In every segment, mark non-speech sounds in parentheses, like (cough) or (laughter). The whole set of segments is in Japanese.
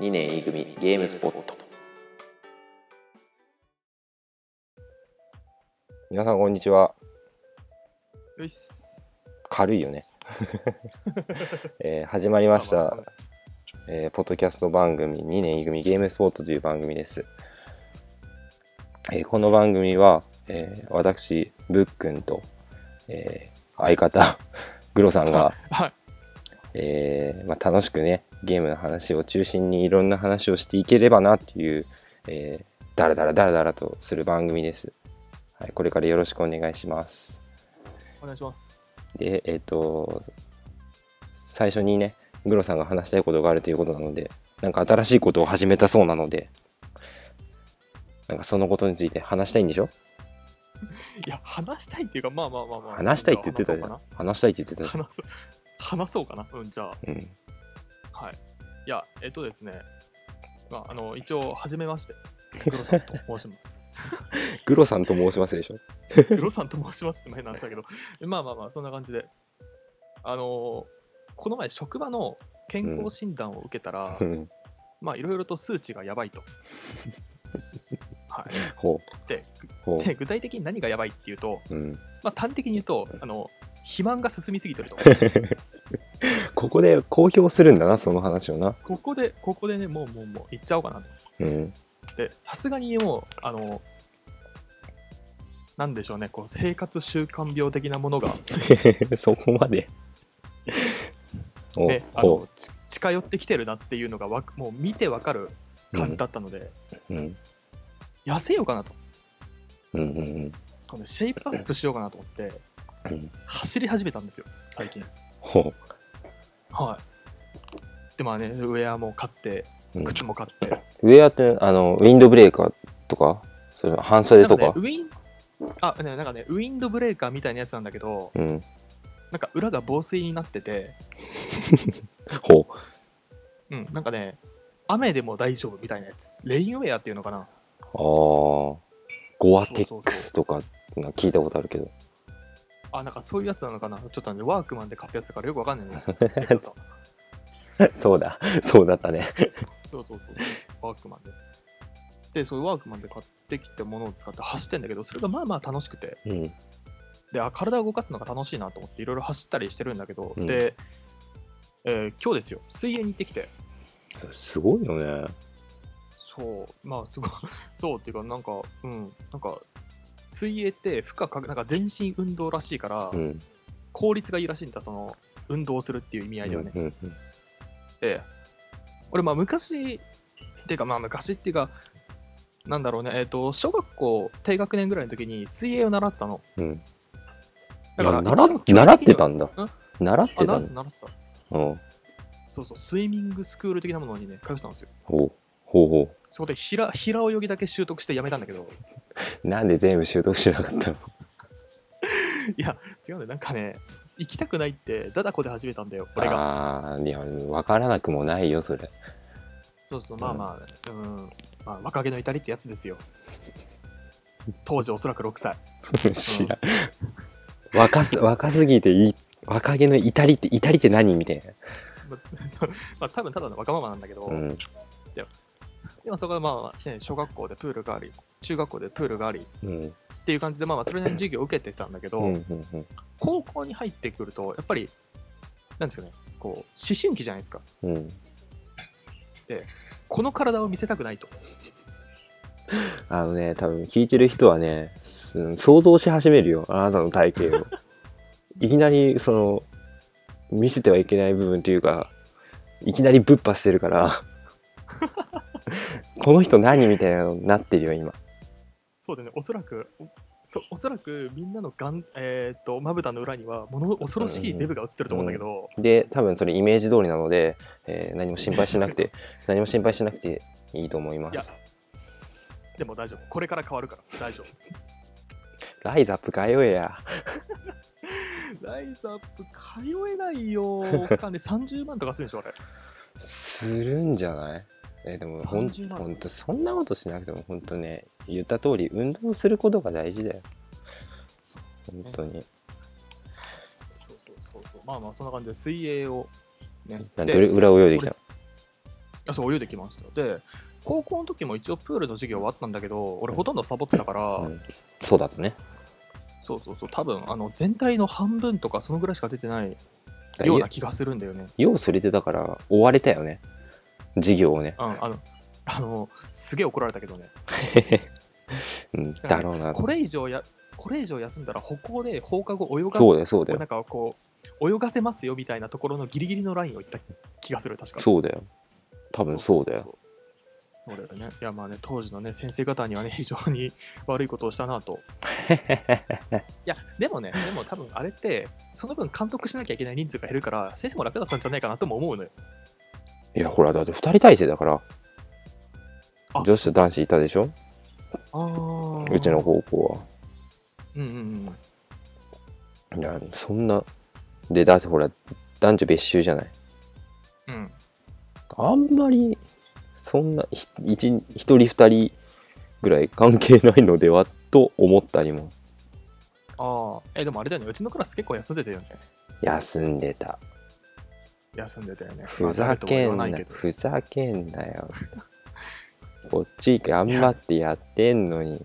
2年 E 組ゲームスポット。皆さんこんにちは。よいっす。軽いよね、(laughs) えー始まりました。えーポッドキャスト番組2年 E 組ゲームスポットという番組です、えーこの番組は、えー私ぶっくんと、えー相方グロさんが、(laughs) はい。えーまあ、楽しくねゲームの話を中心にいろんな話をしていければなっていう、えー、だらだらだらだらとする番組です、はい、これからよろしくお願いしますお願いします。でえっ、と最初にねグロさんが話したいことがあるということなのでなんか新しいことを始めたそうなのでなんかそのことについて話したいんでしょ？いや、話したいっていうか、まあまあまあまあ。話したいって言ってたじゃ話したいって言ってた。話。話そうかな。うん、じゃあ、うん、はい。いや、えっとですね。まあ、あの、一応、はじめまして。グロさんと申します。(laughs) グロさんと申しますでしょ？(laughs) グロさんと申しますって変な話だけど、まあまあまあ、そんな感じで。あのこの前、職場の健康診断を受けたら、うんまあ、いろいろと数値がやばいと。はい。ほでで具体的に何がやばいっていうと、う、うん、まあ、端的に言うと、あの肥満が進みすぎてると。(laughs) ここで公表するんだなその話をなここで、ここでね、もう、もう、もう、言っちゃおうかなと。うんで、さすがにもう、あの、なんでしょうね、こう生活習慣病的なものが、(laughs) そこまで。おね、あほのち近寄ってきてるなっていうのがわもう見てわかる感じだったので、う。うん。痩せようかなと。うんうんうん。このシェイプアップしようかなと思って、うん走り始めたんですよ、最近。ほはい。で、まあね、ウェアも買って、靴も買って、ウェアって、あの、ウィンドブレーカーとか？それ半袖とか？ウィン、あ、ね、なんかね、ウィンドブレーカーみたいなやつなんだけど、うん。なんか裏が防水になってて、(laughs) ほうん、なんかね、雨でも大丈夫みたいなやつ。レインウェアっていうのかなう。ああ。ゴアテックスとかが聞いたことあるけど。あ、なんかそういうやつなのかなちょっとね、ワークマンで買ったやつだからよくわかんないね。(laughs) そうだ。(laughs) そうだったね。そうそうそう、ワークマンで。で、そういうワークマンで買ってきたものを使って走ってんだけど、それがまあまあ楽しくて、うん。で、あ、体を動かすのが楽しいなと思っていろいろ走ったりしてるんだけど、うんで、えー今日ですよ、水泳に行ってきて、すごいよね。そう、まあすごい、(laughs) そうっていうか、なんか、うん、なんか、水泳って負荷かけ、なんか全身運動らしいから、うん。効率がいいらしいんだ、その、運動するっていう意味合いではね。うんうんで、俺、まあ昔、っていうか、まあ昔っていうか、なんだろうね、えっ、と、小学校低学年ぐらいの時に水泳を習ってたの。うん。だからあ習習ってたんだん？習ってあ、たんだ。習ってた。うん。そうそう、スイミングスクール的なものにね、通ってたんですよ。ほう。ほうほそこで平平泳ぎだけ習得してやめたんだけど、う。なんで全部習得しなかったの？(laughs) いや、違うんだよ、なんかね、行きたくないって、ダダこで始めたんだよ、俺が。ああ、いや、わからなくもないよ、それ。そうそう、まあまあ、うん、まあ、若気の至りってやつですよ。(laughs) 当時おそらく6歳。知らん。若す、若すぎてい、若気の至りって、至りって何？みたいな。(laughs) ままあ、多分ただの若ママなんだけど、うん。でもそこはまあ、ね、小学校でプールがあり、中学校でプールがありっうん。ていう感じで、まあまあ、それなりに授業を受けてたんだけど、高校に入ってくると、やっぱり、なんですかね、こう、思春期じゃないですか。うん。この体を見せたくないと。あのね、多分聞いてる人はね、す想像し始めるよ。あなたの体型を。(laughs) いきなり、その、見せてはいけない部分というか、いきなりぶっ破してるから、(laughs) (laughs) この人何みたいなのになってるよ、今。そうだね、おそらく、おそおそらくみんなのがん、えー、とまぶたの裏には、もの恐ろしいデブが映ってると思うんだけど、で、多分それイメージ通りなので、えー何も心配しなくて、(laughs) 何も心配しなくていいと思いまいやす。でも大丈夫、これから変わるから、大丈夫。ライザップ通えや。(laughs) ライズアップ通えないよ、お金30万とかするんでしょ、あれ。するんじゃない？えーでもほん30万ほんとそんなことしなくても本当ね言った通り運動することが大事だよ本当にそうそうそうそう。まあまあ、そんな感じで水泳を、ね。どれ裏泳いできたの？いあそう泳いできました。で、高校の時も一応プールの授業はあったんだけど、俺ほとんどサボってたから、うんそうだったね。そうそうそう、多分あの全体の半分とかそのぐらいしか出てないような気がするんだよね。ようそれてたから追われたよね。授業をね。うん、あの、あの、すげえ怒られたけどね。(laughs) うん、だろうな。これ以上や、これ以上休んだら歩行で放課後泳がすそうだよ、そうだよなん。かこう、泳がせますよみたいなところのギリギリのラインを言った気がする、確かそうだよ。多分そうだよ。そうだよね。いや、まあね、当時のね、先生方にはね、非常に (laughs) 悪いことをしたなと。(laughs) いや、でもね、でも多分あれって、その分監督しなきゃいけない人数が減るから、先生も楽だったんじゃないかなとも思うのよ。いや、ほら、だって2人体制だから。あ女子と男子いたでしょ？ああうちの。高校は。うんうんうん。いや、そんな。で、だってほら、男女別州じゃない？うん。あんまり、そんな、一人二人ぐらい関係ないのではと思ったりも。ああ、え、でもあれだよね、うちのクラス結構休んでたよね。休んでた。休んでたよね。ふざけんなふざけんなよ。(laughs) こっち頑張ってやってんのに。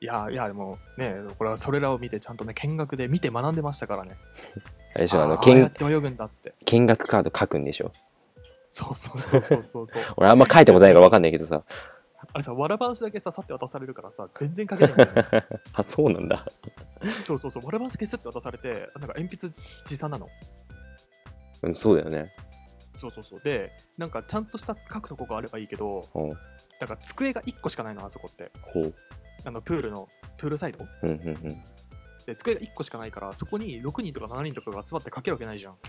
いや、いや、でもね、これはそれらを見て、ちゃんとね、見学で見て学んでましたからね。(laughs) あれでしょ、あの、見。見学カード書くんでしょ？そうそうそうそうそうそう。(laughs) 俺あんま書いたことないから分かんないけどさ。あれさ、わらばんしだけさ、さって渡されるからさ、全然書けないんだよね。あ、そうなんだ。そうそうそう、わらばんし消すって渡されて、なんか鉛筆持参なの。うん、そうだよね。そうそうそう。で、なんかちゃんとした書くとこがあればいいけど、うん。なんか机が1個しかないの、あそこって。ほう。あのプールの、プールサイド？うんうんうん。で、机が1個しかないから、そこに6人とか7人とかが集まって書けるわけないじゃん。(laughs)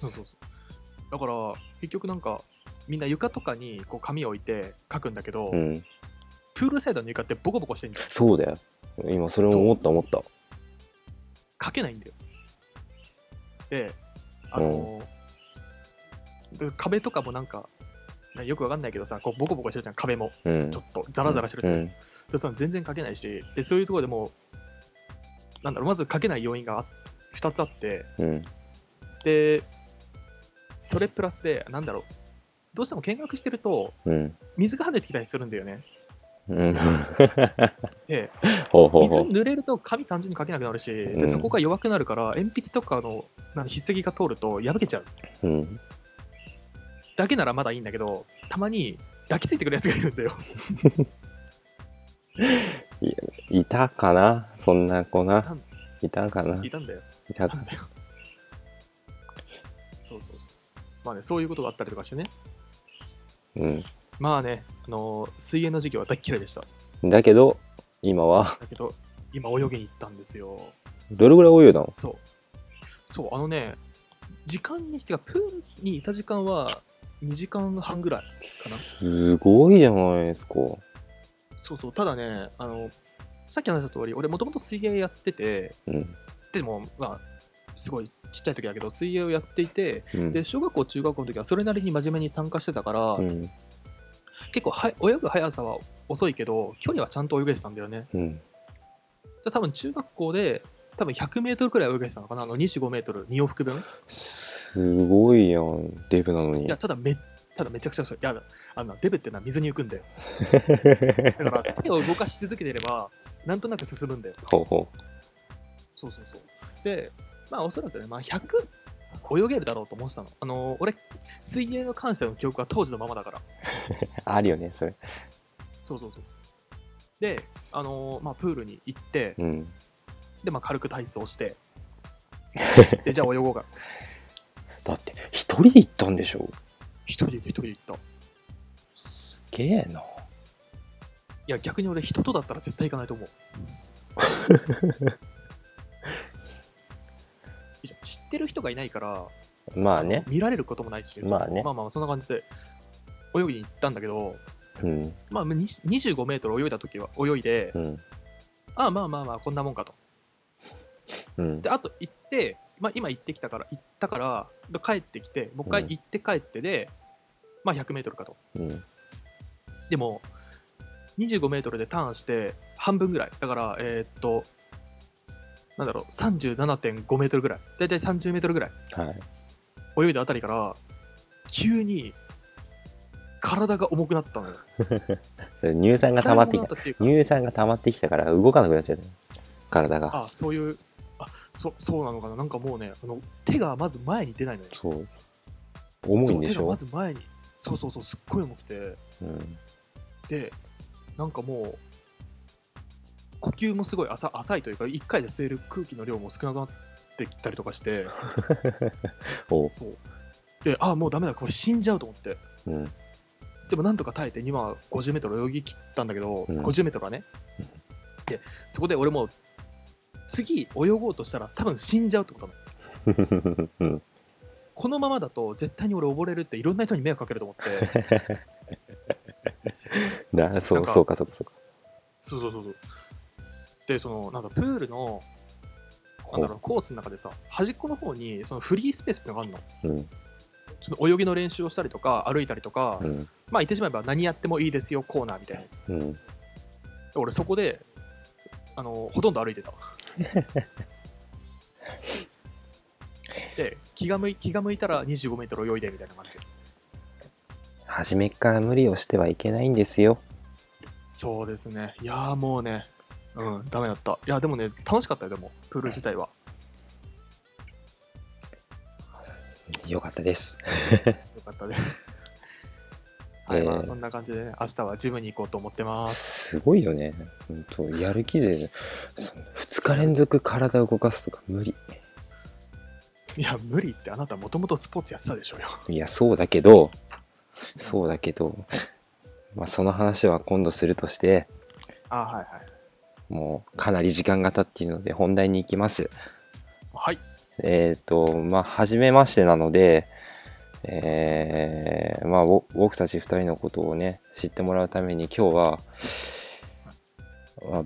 そうそうそう。だから、結局なんか、みんな床とかにこう紙を置いて書くんだけど、うん。プールサイドの床ってボコボコしてんじゃん。そうだよ。今それも思った思った。書けないんだよ。で、あの壁とかもなんか、ねよくわかんないけどさ、こうボコボコしてるじゃん、壁も。うんちょ。っとザラザラしてるじゃんうん。でその全然書けないし、で、そういうところでもう、なんだろう、まず書けない要因が2つあって、うん。で、それプラスで、なんだろう、どうしても見学してると、うん。水が跳ねてきたりするんだよね。うん。で。水濡れると紙単純に書けなくなるし、うんでそこが弱くなるから、鉛筆とかのなん筆跡が通ると破けちゃう。うん。だけならまだいいんだけど、たまに焼き付いてくるやつがいるんだよ。いたかな？そんな子な。いたかな？いたんだよ。いたんだよ。そうそうそう。まあね、そういうことがあったりとかしてね。うん。まあね、あのー水泳の授業は大っ嫌いでした。だけど、今は、だけど、今泳ぎに行ったんですよ。どれぐらい泳いだの？そう。そう、あのね、時間にしてか、プールにいた時間は2時間半ぐらいかな。すごいじゃないですか。そうそう、ただね、あの、さっき話した通り、俺もともと水泳やってて、うん。でも、まあ、すごいちっちゃい時だけど、水泳をやっていて、うん。で、小学校、中学校の時はそれなりに真面目に参加してたから、うん。結構は泳ぐ速さは遅いけど、距離はちゃんと泳げてたんだよね。うん。じゃあ多分中学校で、多分100メートルくらい泳げてたのかな、あの25メートル、2往復分？すごいやん。デブなのにいや、。ただめ、ただめちゃくちゃ遅い。いや、あのデブってのは水に浮くんだよ。(laughs) だから手を動かし続けてれば、なんとなく進むんだよ。ほうほそうそうそう。で、まあおそらくね、まあ100泳げるだろうと思ってたの。あの、俺、水泳に関しての記憶は当時のままだから。う。(laughs) あるよね、それ。そうそうそう。で、あのまあプールに行って、うん。で、まあ軽く体操して、(laughs) で、じゃあ泳ごうか。だって、一人で行ったんでしょ？一人で一人で行った。いすげえな。や、逆に俺、人とだったら絶対行かないと思う。(laughs) ってる人がいないから、まあねの。見られることもないし、まあねまあまあ、そんな感じで泳ぎに行ったんだけど、うん。まあ、に25メートル泳いだ時は泳いで、うん。ああまあまあまあ、こんなもんかと。うんで、。あと行って、まあ、今行ってきたから、行ったから、で帰ってきて、もう一回うん行って帰ってで、まあ100メートルかと。うん。でも、25メートルでターンして半分ぐらい。だから、えーっと、なんだろう、37.5メートルぐらい。だいたい30メートルぐらい。はい。泳いだあたりから、急に体が重くなったのよ。(laughs) それ乳酸が溜まってきた。体が重くなったっていうか。乳酸が溜まってきたから動かなくなっちゃうね。体が。あそういう、あそそうなのかな、なんかもうね、あの手がまず前に出ないのよ。そう。重いんでしょ？そう手がまず前に、そうそうそう、すっごい重くて、うん。で、なんかもう、呼吸もすごい浅浅いというか、1回で吸える空気の量も少なくなってきたりとかして、(laughs) そう。で、あもうダメだ、これ死んじゃうと思って。うんでもなんとか耐えて、今は50メートル泳ぎ切ったんだけど、うん50メートルはね。で、そこで俺もう、次泳ごうとしたら多分死んじゃうってことなの。うんこのままだと絶対に俺溺れるっていろんな人に迷惑かけると思って、(laughs) なそうそうかそうかそうかそうそうそうそう。で、その、なんかプールの、なんだろう、コースの中でさ、端っこの方にそのフリースペースってのがあるの。うんその泳ぎの練習をしたりとか、歩いたりとか、うんまあ言ってしまえば何やってもいいですよコーナーみたいなやつ。うん俺そこで、あの、ほとんど歩いてた。(laughs) で、気が向い気が向いたら25メートル泳いでみたいな感じ。初めっから無理をしてはいけないんですよそうですね。いやーもうね、うん、ダメだった。いや、でもね、楽しかったよ、でも、プール自体は。よかったです (laughs) よかったです。(laughs) はい、えーまあそんな感じでね、明日はジムに行こうと思ってます。すごいよね本当やる気でその2日連続体を動かすとか無理いや、無理ってあなたもともとスポーツやってたでしょうよ。いやそうだけどそうだけどまあその話は今度するとしてあはいはい。もうかなり時間が経っているので本題に行きますはい。えっ、とまあ初めましてなのでえーまあぼ僕たち2人のことをね知ってもらうために今日は、まあ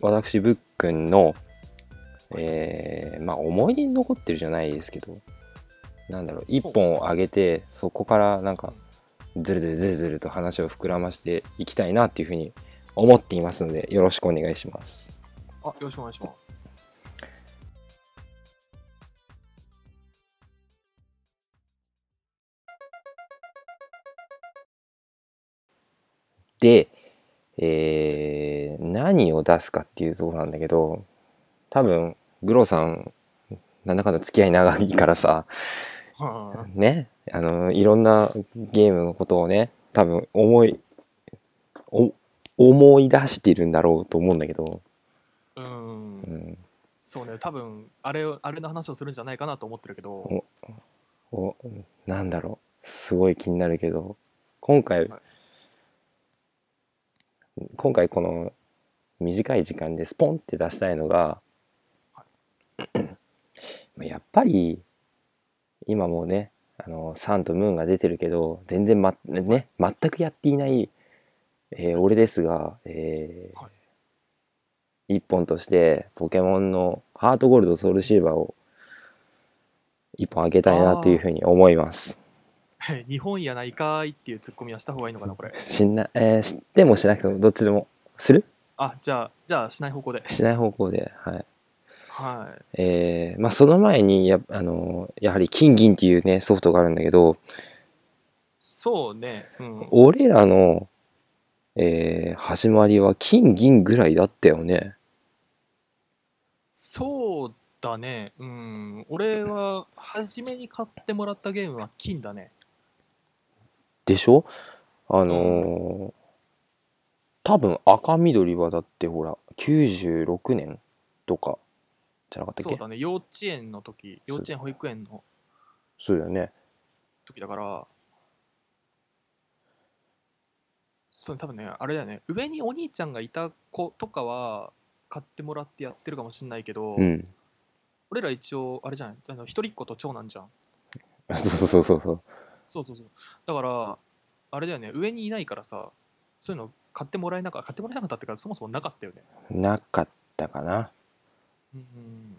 私ぶっくんのえーまあ思い出に残ってるじゃないですけどなんだろう一本を上げてそこからなんかずるずるずるずると話を膨らましていきたいなっていうふうに思っていますのでよろしくお願いします。あ、よろしくお願いします。で、えー何を出すかっていうところなんだけど多分グロさんなんだかんだ付き合い長いからさはねあのいろんなゲームのことをね多分思いお思い出してるんだろうと思うんだけど、あ、うん。う。ん、そうね、多分あれをあれの話をするんじゃないかなと思ってるけど、おなんだろう。すごい気になるけど。今回、はい。今回この短い時間でスポンって出したいのが、まあ (clears throat) やっぱり今もうねあのサンとムーンが出てるけど全然、まね、全くやっていない、えー俺ですが、えーはい一本としてポケモンのハートゴールドソウルシルバーを一本あげたいなというふうに思います。(laughs) 日本やないかーいっていうツッコミはした方がいいのかな、これ。しんな、えー知ってもしなくてもどっちでもする？あ、じゃあ、じゃあしない方向で。しない方向ではいはい。えーまあその前にやあのやはり金銀っていうねソフトがあるんだけどそうね。うん。俺らの、えー始まりは金銀ぐらいだったよねそうだね。うん。俺は、初めに買ってもらったゲームは金だね。でしょ？あのー多分赤緑はだってほら96年とかじゃなかったっけ？そうだね。幼稚園の時、幼稚園保育園のそうだよね時だから、そう多分ね、あれだよね。上にお兄ちゃんがいた子とかは、買ってもらってやってるかもしれないけど、うん俺ら一応、あれじゃない、あの一人っ子と長男じゃん。そうそうそうそうそうそうそう。だから、あれだよね、上にいないからさ、そういうの買ってもらえなかった、買ってもらえなかったっていうか、そもそもなかったよね。なかったかなうんうん。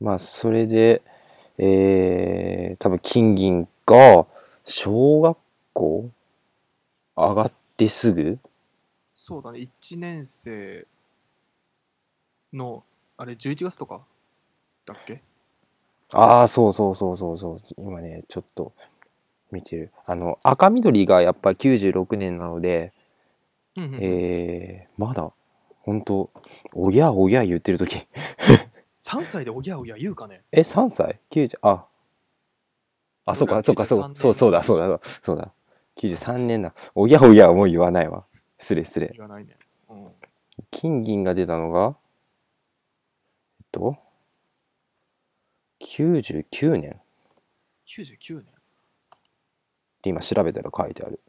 まあそれでえー、多分金銀が小学校上がってすぐ？そうだね、1年生の、あれ、11月とか？だっけ？ああそうそうそうそうそう。今ねちょっと見てる。あの赤緑がやっぱ96年なので、うんうんえー、まだ本当おぎゃおぎゃ言ってる時。3歳でおぎゃおぎゃ言うかね？え3歳 ?90 あ。あそうかそうかそうか。そうそうだそうだそうだ93年だおぎゃおぎゃはもう言わないわ。失礼失礼。言わないね。うん。金銀が出たのがえっと99年。99年。って今調べたら書いてある。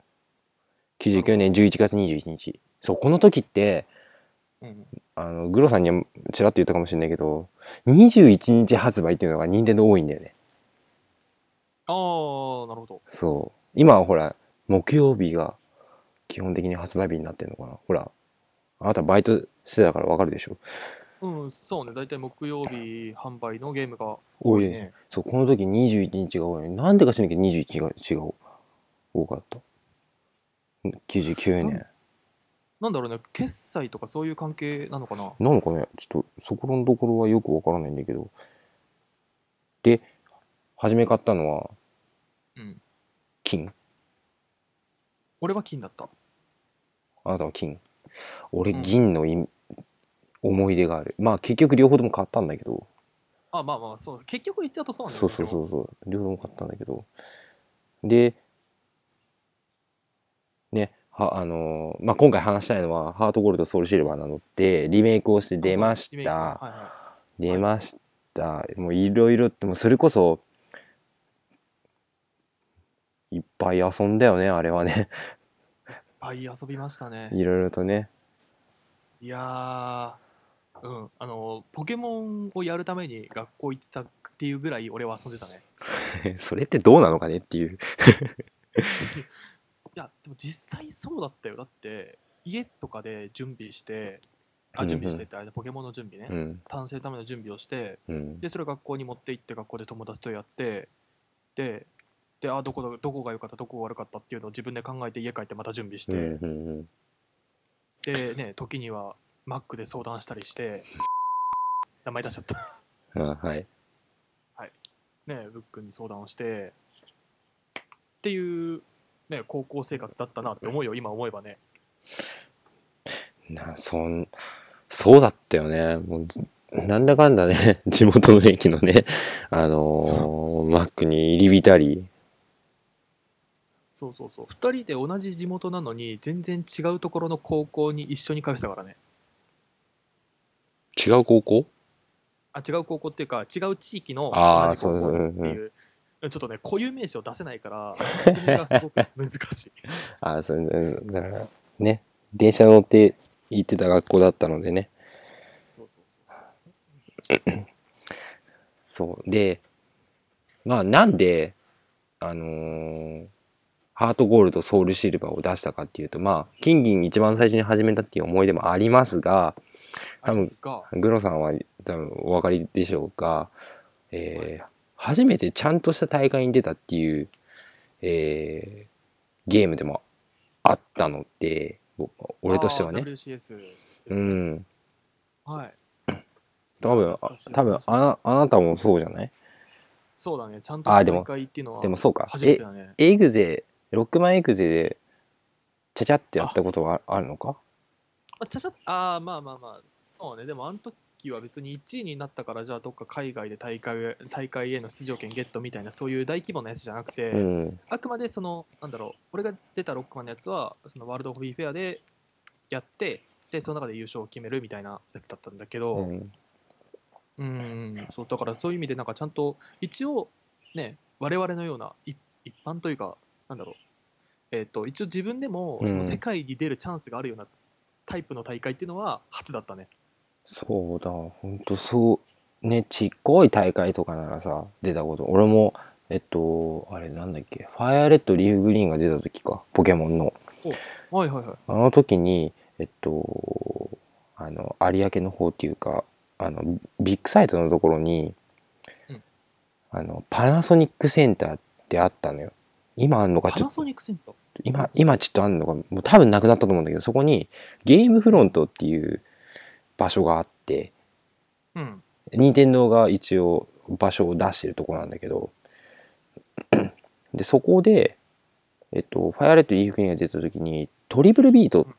99年11月21日。そうこの時ってうん。あのグロさんにはちらっと言ったかもしれないけど21日発売っていうのが任天堂多いんだよね。ああ、なるほど。そう。今はほら木曜日が基本的に発売日になってるのかな？ほらあなたバイトしてたからわかるでしょ。うん、そうね。大体木曜日販売のゲームが多いね。そうこの時21日が多いなんでか知らないけど21日が多かった。99年なんだろうね、決済とかそういう関係なのかな？なのかねちょっとそこのところはよくわからないんだけど。で初め買ったのはうん。金俺は金だった？あなたは金。俺うん。銀のい、思い出がある。まあ結局両方とも買ったんだけど。あ、まあまあ、そう。結局言っちゃうとそうなんだそうそうそうそう。両方とも買ったんだけど。でねはあのーまあ今回話したいのはハートゴールドソウルシルバーなのってリメイクをして出ましリメイク。たはいは出ました。もういろいろってもうそれこそいっぱい遊んだよねあれはねい。いっぱい遊びましたね。いろいろとねいやー、うん。あの、ポケモンをやるために学校行ってたっていうぐらい俺は遊んでたね。(laughs) それってどうなのかねっていう (laughs) いや、でも実際そうだったよ。だって、家とかで準備して、あ、うんうん準備してって、あれポケモンの準備ね。うん単成のための準備をして、うんで、それを学校に持って行って、学校で友達とやって、で、で、あ、どこだどこが良かった、どこが悪かったっていうのを自分で考えて家帰ってまた準備して、うんうんうん。で、ね、時には Mac で相談したりして、(laughs) 名前出しちゃった。あはい。ね、ブックに相談をして、っていう、ね、高校生活だったなって思うよ、今思えばね。なそんそうだったよね。もうずなんだかんだね地元の駅のねあのーマックに入り浸りそうそうそう。2人で同じ地元なのに、全然違うところの高校に一緒に通ってたからね。違う高校？あ、違う高校っていうか、違う地域の同じ高校そうそううんっていう。ちょっとね、固有名詞を出せないから、説明がすごく難しい。(laughs) あそれうんだからね電車乗って行ってた学校だったのでねそうそうそう (coughs) そうでまあなんであのーハートゴールドソウルシルバーを出したかっていうとまあ金銀一番最初に始めたっていう思い出もありますが多分グロさんは多分お分かりでしょうか、えー初めてちゃんとした大会に出たっていう、えーゲームでもあったので僕俺としてはね。WCS ですね。うん。はい。多分多分あなあなたもそうじゃない？そうだね、ちゃんとしたあーでも大会っていうのはでもそうか。初めてだね。エグゼロックマンエグゼでちゃちゃってやったことはあるのか？まあ、ちゃちゃああ、まあまあまあ、そうね、でもあの時は別に1位になったから、じゃあどっか海外で大会へ大会への出場権ゲットみたいな、そういう大規模なやつじゃなくて、うん。あくまでその、なんだろう、俺が出たロックマンのやつは、そのワールドホビーフェアでやって、で、その中で優勝を決めるみたいなやつだったんだけど、ううんーん、そう、だからそういう意味で、なんかちゃんと、一応、ね、我々のような一一般というか、なんだろう、えっ、と、一応自分でも、そうん。の世界に出るチャンスがあるようなタイプの大会っていうのは初だったね。そうだ。ほんとそう。ねちっこい大会とかならさ出たこと。俺もえっとあれなんだっけ。ファイアレッドリーフグリーンが出た時か。ポケモンの。はいはいはい。あの時にえっとあの有明の方っていうかあのビッグサイトのところに、うん。あのパナソニックセンターってあったのよ今あんのかちょっと。ソニックセンター？今今ちょっとあんのかもう多分なくなったと思うんだけどそこにゲームフロントっていう場所があってうん。任天堂が一応場所を出してるとこなんだけどでそこでえっとファイアレッドリーフクイーンが出た時にトリプルビートって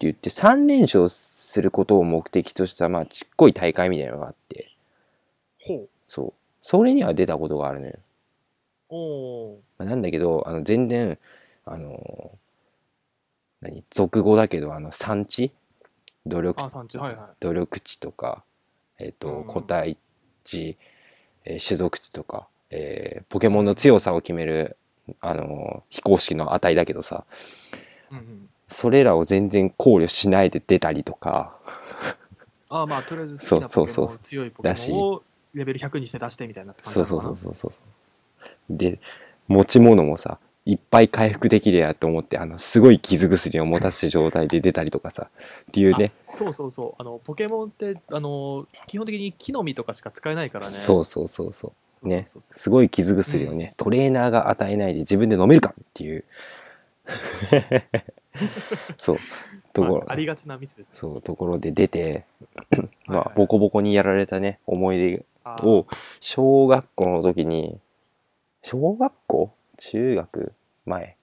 言って3連勝することを目的としたまあちっこい大会みたいなのがあって。ほう。そう。それには出たことがあるのよおー。まあなんだけどあの全然あの何俗語だけどあの産地？努力あ、産地、はいはい。努力値とか、えっとうん個体値、えー種族値とか、えーポケモンの強さを決めるあの非公式の値だけどさうんうん。それらを全然考慮しないで出たりとか。あまあ、とりあえずそう好きなポケモン、そうそう。強いポケモンをレベル100にして出してみたいなって感じそうなのかな。そうそうそうそうで持ち物もさいっぱい回復できるやと思ってあのすごい傷薬を持たせ状態で出たりとかさっていうね。そうそうそう。あの、ポケモンって、あの、基本的に木の実とかしか使えないからね。そうそうそうそう。ね。すごい傷薬をね、トレーナーが与えないで自分で飲めるかっていう。(laughs) そう。ところ、まあ、ありがちなミスですね。そうところで出てまあボコボコにやられたね思い出を小学校の時に小学校？中学？前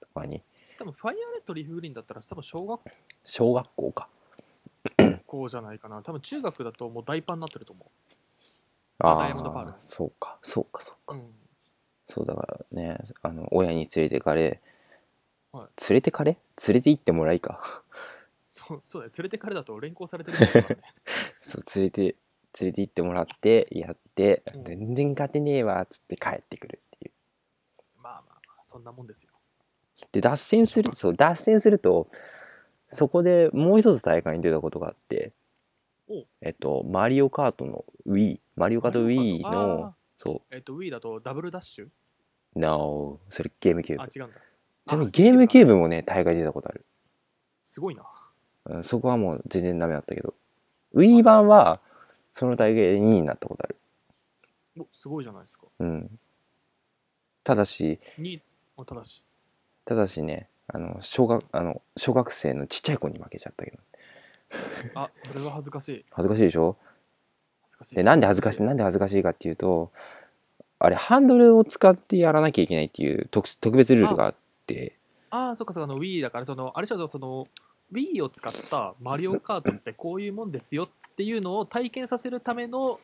とかに？多分ファイアレッドリーフグリーンだったら多分小学小学校か校じゃないかな。多分中学だともうダイパになってると思あダイヤモンドパールあそうかそうかそうう。か、うん。そうだからねあの親に連れてかれ、は連れてかれ？連れて行ってもらいかそうそうだよ。連れて彼だと連行されてるからね。(laughs) そう連れて連れて行ってもらってやって、うん。全然勝てねえわっつって帰ってくるっていう。まあまあまあ、そんなもんですよ。で脱線するそう脱線するとそこでもう一つ大会に出たことがあっておえっとマリオカートの Wii マリオカート Wii あのそえっと、Wii だとダブルダッシュ？う No それゲームキューあ、ブ違うんだ。ちなみにあゲームキューブブもね大会出たことある、すごいな。うん、そこはもう全然ダメだったけど。Wii 版はその大会で2位になったことあるお、すごいじゃないですか。うんただしに、おただし。ただしねあの小学あの小学生のちっちゃい子に負けちゃったけどあ、それは恥ずかしい。恥ずかしいでしょ？恥ずかしい。でなんで恥ずかしいなんで恥ずかしいかっていうとあれハンドルを使ってやらなきゃいけないっていう特特別ルールがあってああ、そっかそっか、あの Wii だから、その、あれでしょ、その、Wii を使ったマリオカートってこういうもんですよっていうのを体験させるための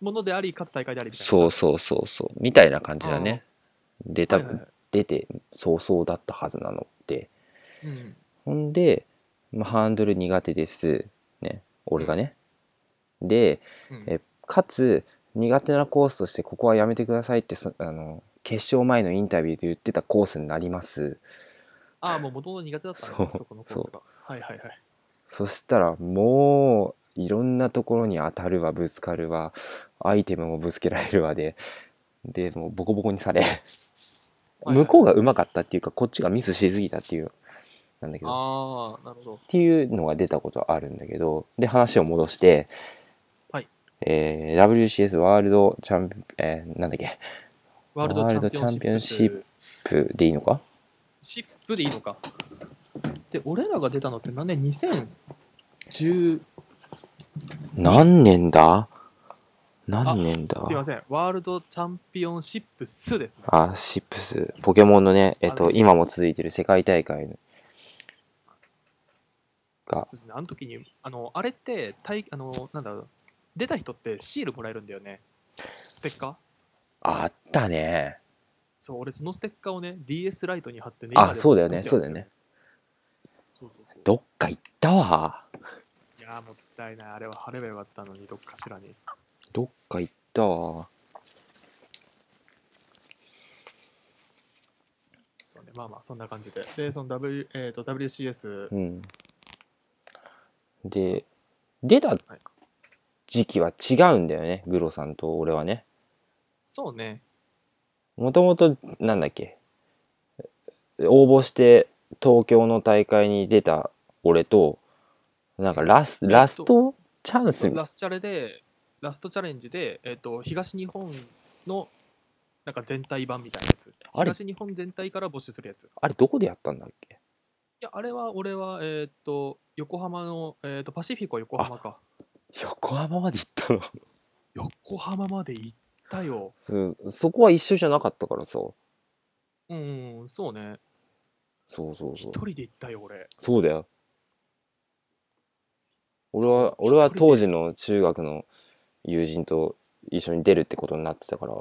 ものであり、かつ大会でありみたいな。そうそうそうそう。みたいな感じだね。で多分はいはいはい。出て早々だったはずなのって。うん。ほんで、まあ、ハンドル苦手です。ね。俺がね。でうん。えかつ苦手なコースとしてここはやめてくださいってそあの決勝前のインタビューで言ってたコースになります。ああ、もう元々苦手だったんそう。だ、そこのコースが。はいはいはい。そしたらもういろんなところに当たるわぶつかるわアイテムもぶつけられるわででもうボコボコにされはい向こうがうまかったっていうかこっちがミスしすぎたっていうなんだけどっああ、なるほど。ていうのが出たことはあるんだけどで話を戻して、はいえー WCS ワールドチャンピえーなんだっけ？ワールドチャンピオンシップワールドチャンピオンシップでいいのか？シップでいいのか。で、俺らが出たのって何年 ?2010、何年だ？何年だ？すいません、ワールドチャンピオンシップスですね。あ、シップス。ポケモンのね、えっと、今も続いてる世界大会がそう、ですね、あの時に、あの、あれって、対あの、なんだろう、出た人ってシールもらえるんだよね。ステッカー？あったね。そう、俺そのステッカーをね、DS ライトに貼ってね。あ、そうだよね、そうだよね。そうそうそうどっか行ったわ。いやー、もったいない。あれは貼ればよかったのに、どっかしらに。どっか行ったわ。そうね、まあまあ、そんな感じで。で、その W、えー、と WCS、うん。で、出たはい時期は違うんだよね、グロさんと俺はね。そうね、もともと、なんだっけ、応募して東京の大会に出た俺と、なんかラスとラストチャンス？ラスチャレで、ラストチャレンジで、えっ、と、東日本の、なんか全体版みたいなやつ。あれ？東日本全体から募集するやつ。いあれどこでやったんだっけ？や、あれは、俺は、えっ、と、横浜の、えっ、と、パシフィコ横浜か。横浜まで行ったの？(laughs) 横浜まで行ったよ。そそこは一緒じゃなかったからさうん、うん、そうね。そうそうそう一人で行ったよ、俺。そうだよ俺は俺は当。時の中学の友人と一緒に出るってことになってたから。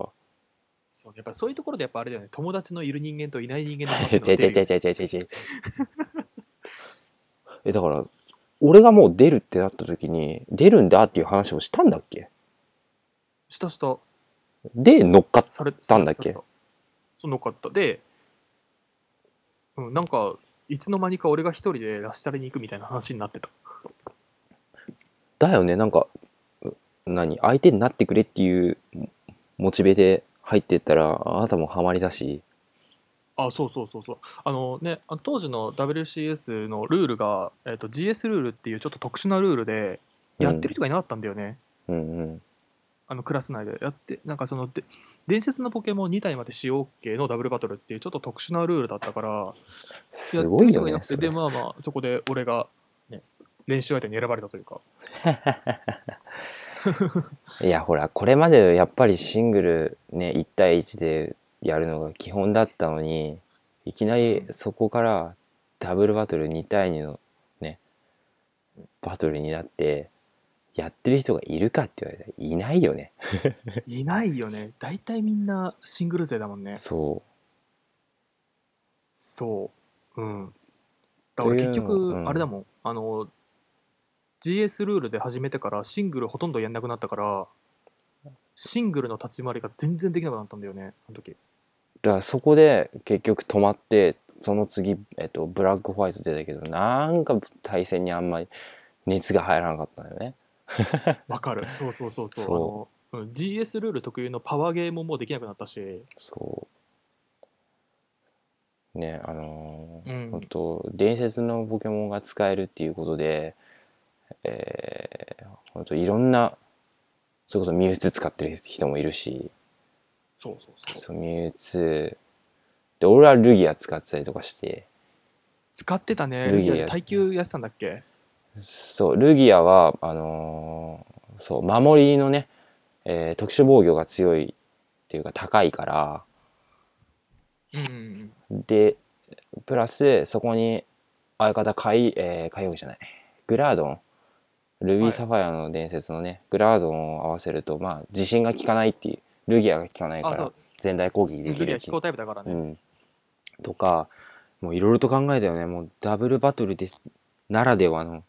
そう。やっぱそういうところでやっぱあれだよね、友達のいる人間といない人間の (laughs) 差が出るえだから俺がもう出るってなった時に出るんだっていう話をしたんだっけ？したした、で乗っかっされたんだっけ？そう、のかった。で、うん、なんか、いつの間にか俺が一人でラッシャレに行くみたいな話になってた。だよね。なんかう何？相手になってくれっていうモチベで入ってったらあなたもハマりだし。あ、そうそうそうそう。あのね、当時の WCS のルールが、えっと GS ルールっていうちょっと特殊なルールで、やってる人がいなかったんだよね。うんうん。あのクラス内で。やって、なんかそので、伝説のポケモン2体まで使用 OK のダブルバトルっていうちょっと特殊なルールだったから、すごいよてで、まあまあ、そこで俺が、ね、練習相手に選ばれたというか、(laughs) いやほらこれまでやっぱりシングルね1対1でやるのが基本だったのにいきなりそこからダブルバトル2対2のねバトルになってやってる人がいるかって言われたらいないよね (laughs) (laughs) いないよね。大体みんなシングル勢だもんね。そそう。うん。だから結局、あれだもん、あの、GS ルールで始めてからシングルほとんどやんなくなったから、シングルの立ち回りが全然できなくなったんだよね、あの時。うだからそこで結局止まってその次、えっと、ブラックホワイト出たけどなんか対戦にあんまり熱が入らなかったんだよね (laughs) わかる。そうそうそうそう。そあのうん、GS ルール特有のパワーゲーももうできなくなったし、そうねあのーうん本当伝説のポケモンが使えるっていうことでえー、本当いろんなそれこそミュウツー使ってる人もいるし。そうそうそう。そうミュウツーで俺はルギア使ってたりとかして。使ってたね。ルギア。耐久やってたんだっけ？そうルギアはあのーそう守りのね、えー特殊防御が強いっていうか高いから。うんうんでプラスそこに相方海えー、海王じゃない。グラードンルビーはいサファイアの伝説のね、グラードンを合わせるとまあ自信が効かないっていうルギアが効かないからう。全体攻撃できるっていうルギア飛行タイプだからね。うん、とかもういろいろと考えたよねもうダブルバトルですならではの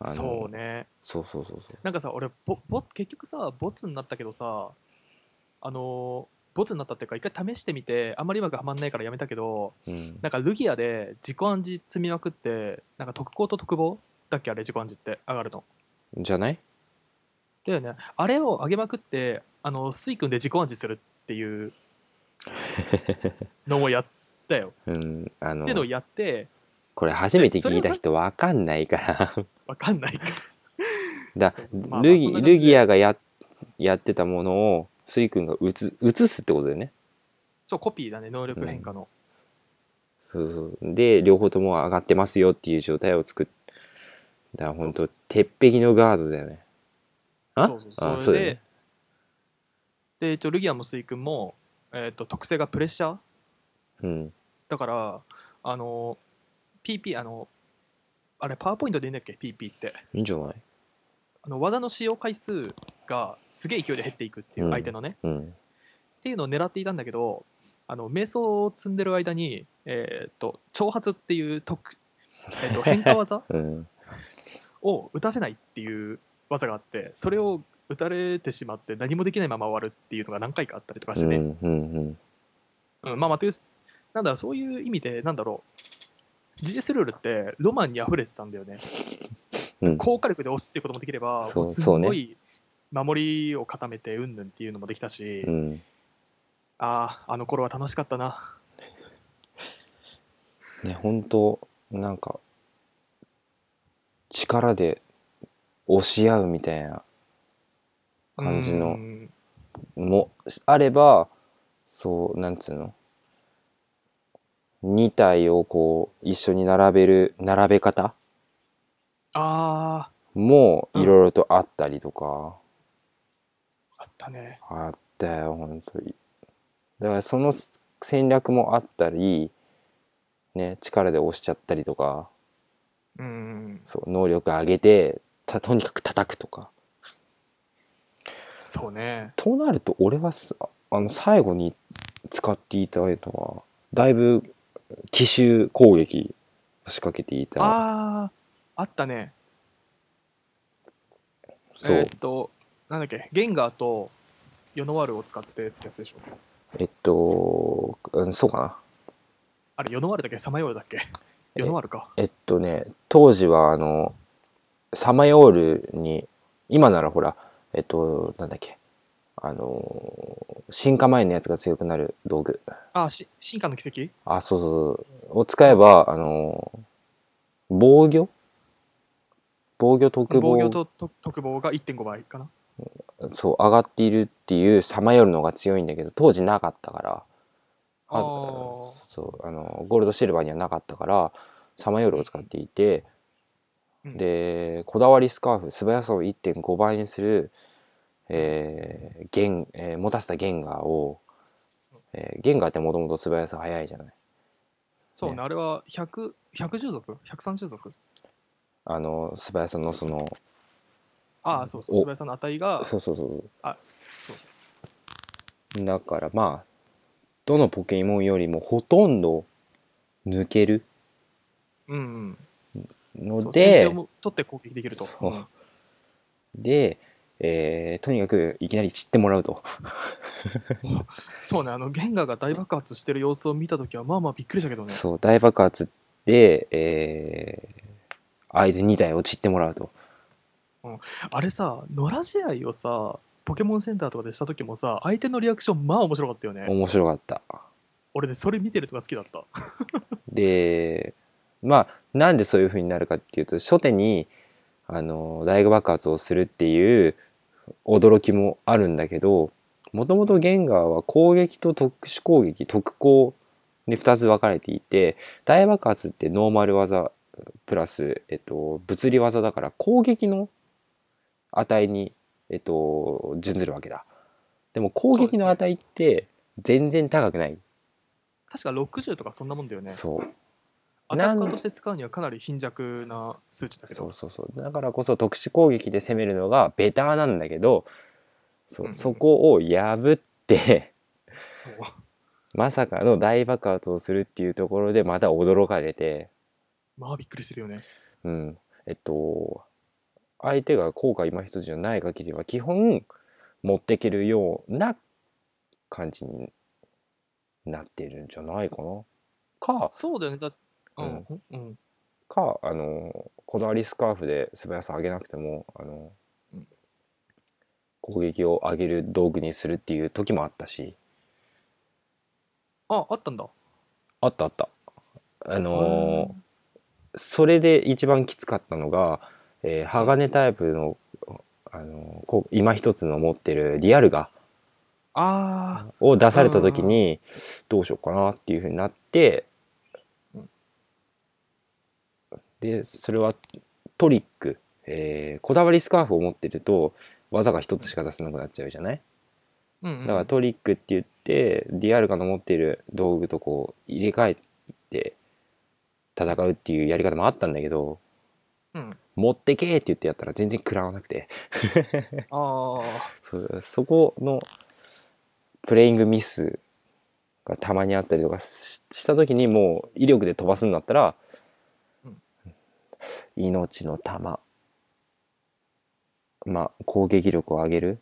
そうね。そうそうそうそうなんかさ、俺ボボ、結局さ、ボツになったけどさ、あのーボツになったっていうか、一回試してみて、あんまりうまくはまんないからやめたけど、うんなんかルギアで自己暗示積みまくって、なんか特攻と特防だっけあれ、自己暗示って上がるの。じゃない？だよね。あれを上げまくって、あの、スイ君で自己暗示するっていう (laughs) のをやったよ。うんあのってのをやって、これ初めて聞いた人わかんないからわかんない。(laughs) だまあまあルギルギアがややってたものをスイ君が移移すってことだよねそう、コピーだね、能力変化の。そうそうで両方とも上がってますよっていう状態を作っだから本当鉄壁のガードだよね。あ？そうそうあそれでだよね。で、一応ルギアもスイ君も、えー、と特性がプレッシャー？うん。だから、あの、PP、あの、あれ、パワーポイントでいいんだっけ ?PP って。いいんじゃない？あの技の使用回数がすげえ勢いで減っていくっていうう、ん。相手のね。うん。っていうのを狙っていたんだけど、あの瞑想を積んでる間に、えー、と挑発っていう特、えー、と (laughs) 変化技？うんを打たせないっていう技があって、それを打たれてしまって何もできないまま終わるっていうのが何回かあったりとかしてね。うんうんうん、まあまあという、なんだろう、そういう意味で、なんだろう、GS ルールってロマンに溢れてたんだよね。うん高火力で押すっていうこともできれば、すごい守りを固めてうんぬんっていうのもできたし、うんああ、あの頃は楽しかったな。ね本当なんか力で押し合うみたいな感じうのん。もあればそうなんつうの？2体をこう一緒に並べる並べ方？あもいろいろとあったりとか、あ、たね。あったよ本当に。だからその戦略もあったりね力で押しちゃったりとかうん。そう能力上げてたとにかく叩くとかそうね。となると俺はさあの最後に使っていたのはだいぶ奇襲攻撃を仕掛けていたああ、あったね。そう、えーっと、なんだっけ、ゲンガーとヨノワールを使ってってやつでしょ。えっと、うん、そうかなあれ、ヨノワールだっけ？サマヨールだっけ？か。えっとね当時はあのサマヨールに今ならほらえっとなんだっけあの進化前のやつが強くなる道具。あ、し進化の奇跡？あそうそうそう。を使えばあの防御？防御特防？防御とと特防が1.5倍かな。そう上がっているっていうサマヨールの方が強いんだけど当時なかったから。あそうあのゴールドシルバーにはなかったからサマヨールを使っていて、うん。でこだわりスカーフ素早さを1.5倍にする、えーゲンえー持たせたゲンガーを、えーゲンガーってもともと素早さ速いじゃない。そうね、ね。あれは100、110族 ?130 族あの素早さのそのああ、そうそう、お。素早さの値が、そうそうそう。あ、そう。だからまあどのポケモンよりもほとんど抜けるうんうん。のそうで先手を取って攻撃できると。そううんで、えーとにかくいきなり散ってもらうとそうね、あの、ゲンガーが大爆発してる様子を見たときは、まあまあびっくりしたけどね。そう大爆発で、えー相手2体を散ってもらうとあれさ、野良試合をさ、ポケモンセンターとかでしたときもさ、相手のリアクション、まあ面白かったよね。面白かった俺ね、それ見てるとか好きだった。(laughs) でまあなんでそういう風になるかっていうと初手にあの大爆発をするっていう驚きもあるんだけどもともとゲンガーは攻撃と特殊攻撃特攻で2つ分かれていて大爆発ってノーマル技プラス、えっと、物理技だから攻撃の値に、えっと、準ずるわけだ。でも攻撃の値って全然高くない。確か60とかそんなもんだよね。そう。アタッカーとして使うにはかなり貧弱な数値だけど。そうそうそう。だからこそ特殊攻撃で攻めるのがベターなんだけどそう、そこを破ってまさかの大爆発をするっていうところでまた驚かれて。まあびっくりするよね。うん。えっと相手が効果今一つじゃない限りは基本持っていけるような感じになってるんじゃないかなかそうだよね。だううんん、うん。かあのこだわりスカーフで素早さ上げなくてもあの、うん攻撃を上げる道具にするっていう時もあったしあ、あったんだ。あったあったあのそれで一番きつかったのが、えー鋼タイプのあのこう今一つの持ってるリアルガあを出された時にどうしようかなっていうふうになってうんでそれはトリック、えーこだわりスカーフを持ってると技が一つしか出せなくなっちゃうじゃない？あ、うん、うん。だからトリックって言ってリアルガの持っている道具とこう入れ替えて戦うっていうやり方もあったんだけどうん。持ってけーって言ってやったら全然食らわなくてあ (laughs) そそこのプレイングミスがたまにあったりとかしした時にもう威力で飛ばすんだったら、うん命の玉まあ攻撃力を上げる。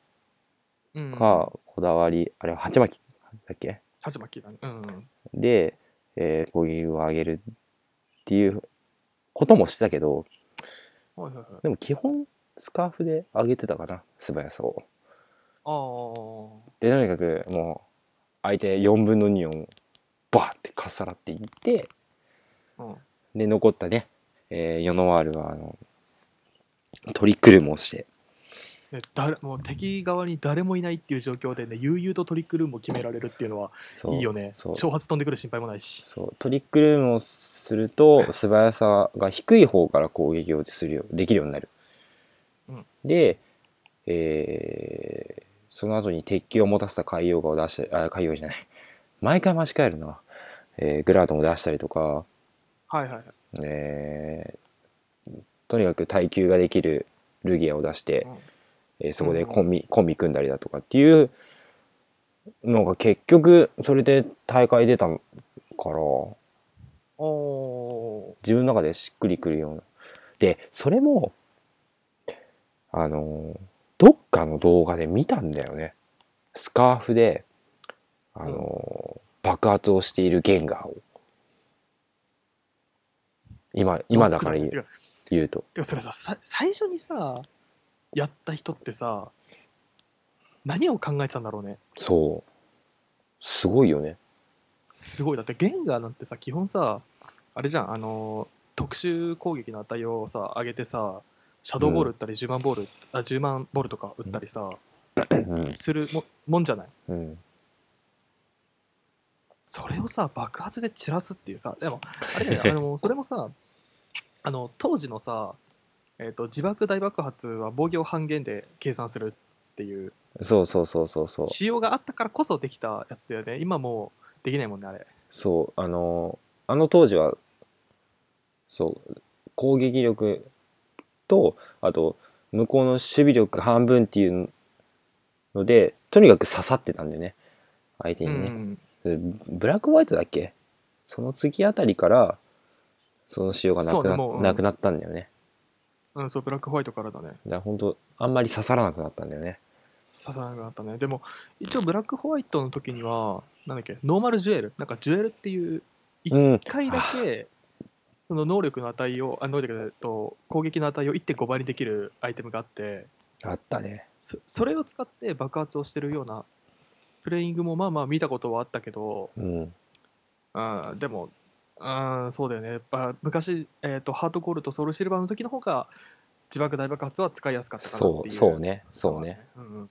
か、こだわりあれは鉢巻きだっけ？鉢巻きだね。うんうん。で、えー攻撃力を上げるっていうこともしたけどはいはいはい。でも基本スカーフで上げてたかな素早さを。ああ。でとにかくもう相手4分の2をバーってかっさらっていってうん。で残ったね、えーヨノワールはあのトリックルームをしてね、誰もう敵側に誰もいないっていう状況でね、悠々とトリックルームを決められるっていうのはいいよね。そう挑発飛んでくる心配もないし。そうトリックルームをすると素早さが低い方から攻撃をするよできるようになる。うんで、えーその後に鉄球を持たせた海洋画を出してあ海洋じゃない毎回間違えるな、えーグラードンを出したりとか、はいはいはい。えーとにかく耐久ができるルギアを出して、うんえーそこでコンビ,、コンビ組んだりだとかっていうのが結局それで大会出たから自分の中でしっくりくるような。でそれもあのーどっかの動画で見たんだよね。スカーフであのー爆発をしているゲンガーを。今今だから言う。とてかそれささ最初にさやった人ってさ何を考えてたんだろうね。そう。すごいよね。すごい。だってゲンガーなんてさ基本さあれじゃんあの特殊攻撃の値をさ上げてさシャドーボール打ったり10万ボール、あ10万ボールとか打ったりさ、うん。するももんじゃない？うん。それをさ爆発で散らすっていうさでもあれだよねあのそれもさあの当時のさ、えー、と自爆大爆発は防御半減で計算するっていう。そうそうそうそうそう。仕様があったからこそできたやつだよね。今もうできないもんねあれ。そうあのあの当時はそう攻撃力とあと向こうの守備力半分っていうのでとにかく刺さってたんだよね。相手にね、うん。でブラックホワイトだっけ？その次あたりからその仕様がなくな,、うん。なくなったんだよねうん、そうブラックホワイトからだね。だから本当あんまり刺さらなくなったんだよね。刺さらなくなったね。でも一応ブラックホワイトの時にはなんだっけノーマルジュエル。なんかジュエルっていううん。1回だけその能力の値をあ能力でと攻撃の値を1.5倍にできるアイテムがあってあったね。そそれを使って爆発をしてるようなプレイングもまあまあ見たことはあったけど、うん。うん、でも、うん、そうだよね。やっぱ昔、えー、とハートゴールとソウルシルバーの時の方が自爆大爆発は使いやすかったかなっていう。そうそうね。そうね、うんうん、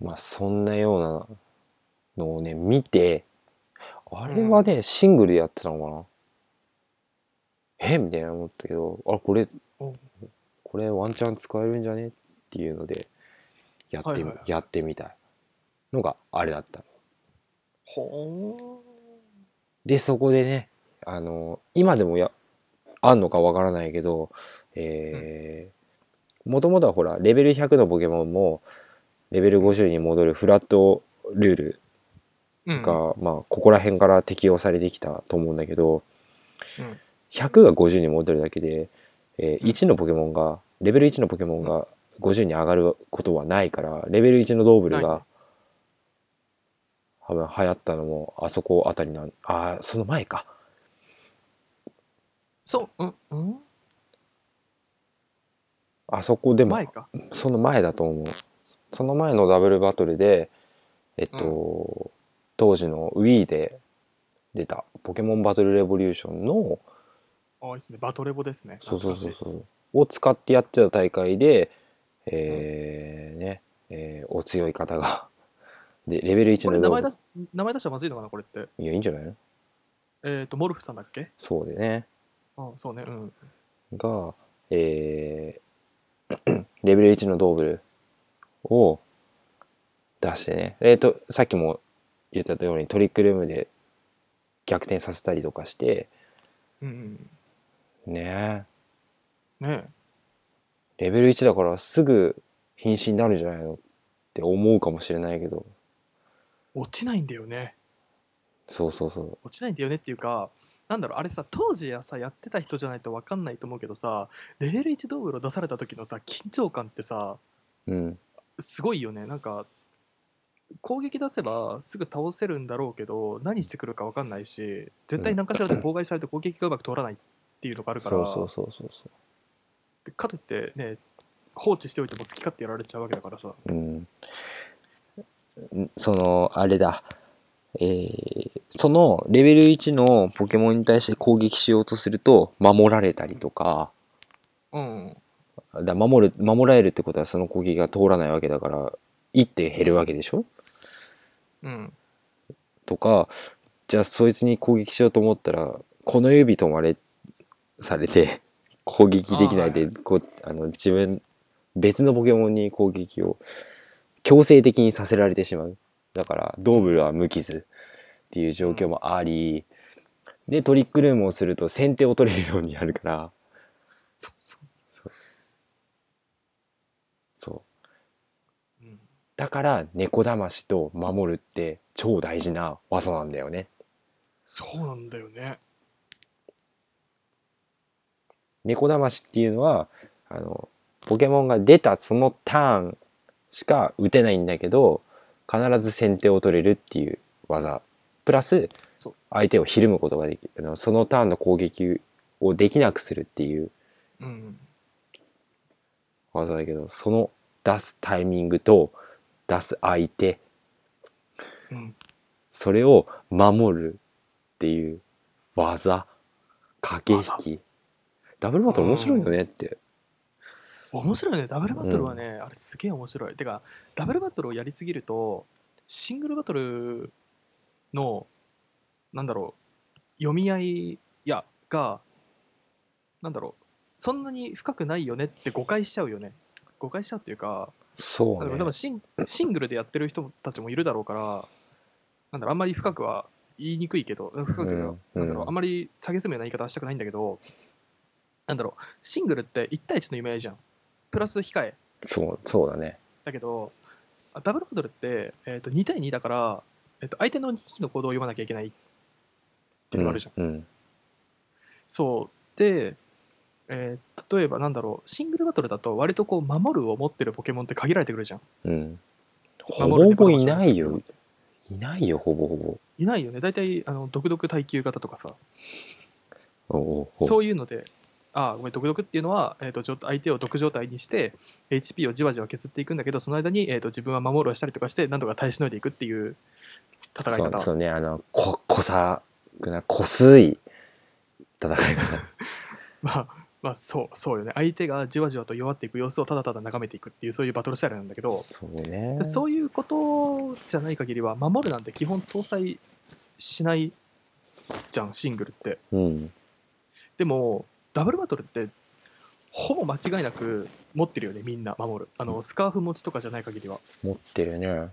まあそんなようなのをね見てあれはね、シングルでやってたのかな？え？みたいな思ったけどあこれおこれワンチャン使えるんじゃね？っていうのでやってみ、はいはいはい。やってみたいのがあれだった。のほでそこでねあの今でもやあんのかわからないけどえーもともとはほらレベル100のポケモンもレベル50に戻るフラットルールーうん。が、まあここら辺から適用されてきたと思うんだけど、うん100が50に戻るだけで、えーうん。1のポケモンがレベル1のポケモンが50に上がることはないからレベル1のドーブルが多分流行ったのもあそこあたりなんあーその前か。そう、うん、うん、あそこでも前か。その前だと思う。その前のダブルバトルでえっと、当時の Wii で出たポケモンバトルレボリューションのあいいですね。バトレボですね。そうそうそうそう。を使ってやってた大会でえーね、えーお強い方がでレベル1の名前だ名前出したらまずいのかな、これって。いやいいんじゃない？のえっ、と、モルフさんだっけ？そうでねあそうね。うん。がえー (clears throat) レベル1のドーブルを出してねえっ、とさっきも言ったようにトリックルームで逆転させたりとかしてうんねうん。ねレベル1だからすぐ瀕死になるんじゃないのって思うかもしれないけど落ちないんだよね。そうそうそう落ちないんだよねっていうか、なんだろう、あれさ、当時やさ、やってた人じゃないと分かんないと思うけどさ、レベル1ドーブルを出された時のさ、緊張感ってさ、うんすごいよね。なんか、攻撃出せばすぐ倒せるんだろうけど、何してくるか分かんないし、絶対何かしらで妨害されて攻撃がうまく通らないっていうのがあるから、そうそうそうそうそでかといってね、放置しておいても好き勝手やられちゃうわけだからさ。ううんんそのあれだえーそのレベル1のポケモンに対して攻撃しようとすると守られたりとかうん。だ守る守られるってことはその攻撃が通らないわけだから1手減るわけでしょ？うん。とかじゃあそいつに攻撃しようと思ったらこの指止まれされて攻撃できないでこうあの自分別のポケモンに攻撃を強制的にさせられてしまう。だからドーブルは無傷っていう状況もあり、でトリックルームをすると先手を取れるようになるから。そう。そう。そう。うんだから猫騙しと守るって超大事な技なんだよね。そうなんだよね。猫騙しっていうのはあのポケモンが出たそのターンしか打てないんだけど必ず先手を取れるっていう技。プラス相手をひるむことができるそのターンの攻撃をできなくするっていううん技だけどその出すタイミングと出す相手。うん。それを守るっていう技。駆け引き。ダブルバトル面白いよねって面白いね。ダブルバトルはね、あれすげえ面白い。てかダブルバトルをやりすぎるとシングルバトルのなんだろう読み合いやがなんだろうそんなに深くないよねって誤解しちゃうよね。誤解しちゃうっていうかそうね。でもシンシングルでやってる人たちもいるだろうからなんだろうあんまり深くは言いにくいけど深くうんなんだろううんあんまり下げすむような言い方はしたくないんだけどなんだろうシングルって1対1の読み合いじゃんプラス控え。そうそうだね。だけどあダブルバトルって、えー、と2対2だから、えー、と相手の2匹の行動を読まなきゃいけないっていうのがあるじゃん、うんそう。で、えー例えばなんだろうシングルバトルだと割とこう守るを持ってるポケモンって限られてくるじゃん。うん。ほぼほぼいないよ。いないよほぼほぼ。いないよね。大体あの独々耐久型とかさ。そういうので、あごめん、独々っていうのは、えー、とちょっと相手を毒状態にして、HP をじわじわ削っていくんだけど、その間に、えー、と自分は守るをしたりとかして、なんとか耐えしのいでいくっていう戦い方。そうそうねあのこ濃さな濃すい戦い方 (laughs) まあ、まあ、そう、そうよね。相手がじわじわと弱っていく様子をただただ眺めていくっていう、そういうバトルスタイルなんだけど、そうねでそういうことじゃない限りは、守るなんて基本搭載しないじゃん、シングルって。うんでも、ダブルバトルって、ほぼ間違いなく持ってるよね、みんな守る。あの、スカーフ持ちとかじゃない限りは。持ってるね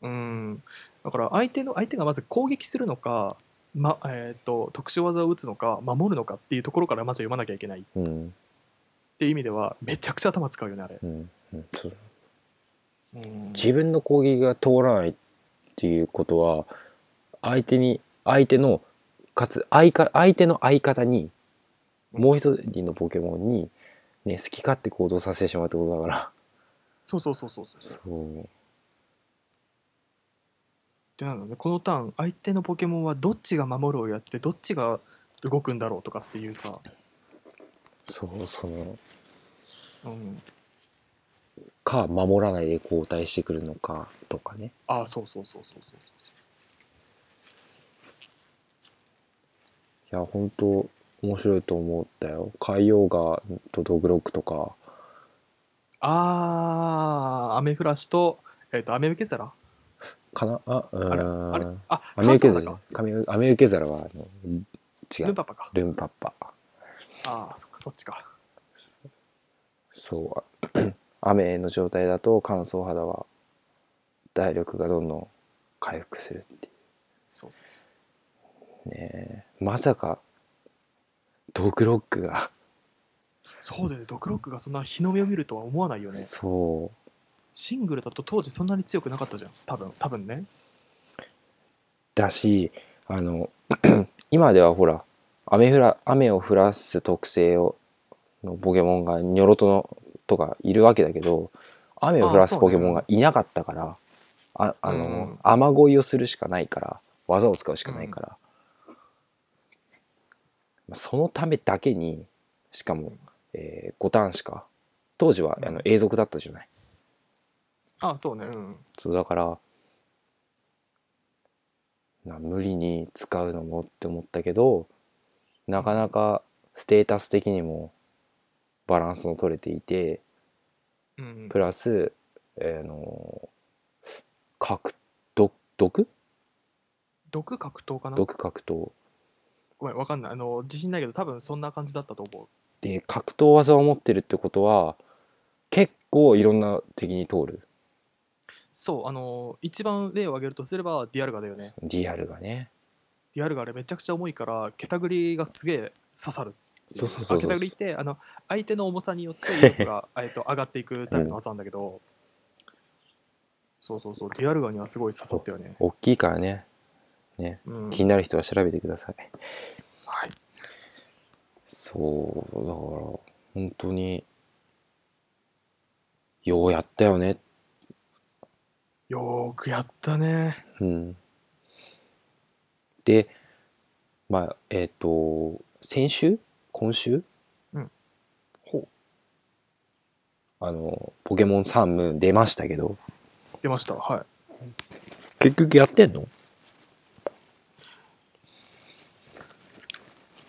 うん。だから、相手の、相手がまず攻撃するのか、ま、えっ、と、特殊技を打つのか、守るのかっていうところからまず読まなきゃいけないっうんていう意味では、めちゃくちゃ頭使うよね、あれ。うんうん自分の攻撃が通らないっていうことは相手に相手のかつ相か相手の相方にもう一人のポケモンに、ね、好き勝手行動させてしまうってことだから。そうそうそうそうそう。そう。でなんだろうね、このターン、相手のポケモンはどっちが守るをやって、どっちが動くんだろうとかっていうさ、そうそのうん、か守らないで交代してくるのかとかね。ああ、そうそうそうそうそう。いや本当面白いと思ったよ。海洋ガとドグロックとか。ああ、アメフラシと、えっ、と、アメ受け皿かな？あうあれーん。あれ？あ、アメ受け皿カンソーダか。ねアメ受け皿はあの違う。ルンパパか。ルンパッパ。ああ、そっか、そっちか。そう。(clears throat) 雨の状態だと乾燥肌は体力がどんどん回復するっていそうそうそうねまさかドグロックが、そうだよね、ドクロックがそんな日の目を見るとは思わないよね。そシングルだと当時そんなに強くなかったじゃん。多分、多分ね。うだしあの (clears throat) 今ではほら雨降ら雨を降らす特性をのポケモンがニョロトのとかいるわけだけど雨を降らすポケモンがいなかったからああの、うん雨乞いをするしかないから技を使うしかないから、まあそのためだけにしかも、えー、5ターンしか当時はあの永続だったじゃない。ああ、そうね、うん。そうだからな無理に使うのもって思ったけどなかなかステータス的にもバランスの取れていてうん、プラス、えーあの格毒毒毒格闘かな？毒格闘ごめん、わかんない。あの、自信ないけど、多分そんな感じだったと思う。で格闘技を持ってるってことは結構いろんな敵に通るそう、あのー一番例を挙げるとすればディアルガだよね。リアルがねディアルガあれめちゃくちゃ重いから、ケタグリがすげえ刺さる。そうそうそうそうあケタグリってあの相手の重さによって威力が (laughs) えっと上がっていくタイプの技なんだけど、そうそうそう、ディアルガにはすごい刺さったよね。大きいからねね。うん、気になる人は調べてください。はい、そうだから本当にようやったよね。よーくやったね。うん。でまあえっ、と先週？今週？ほう、あのポケモンサンムーン出ましたけど。出ました。はい。結局やってんの？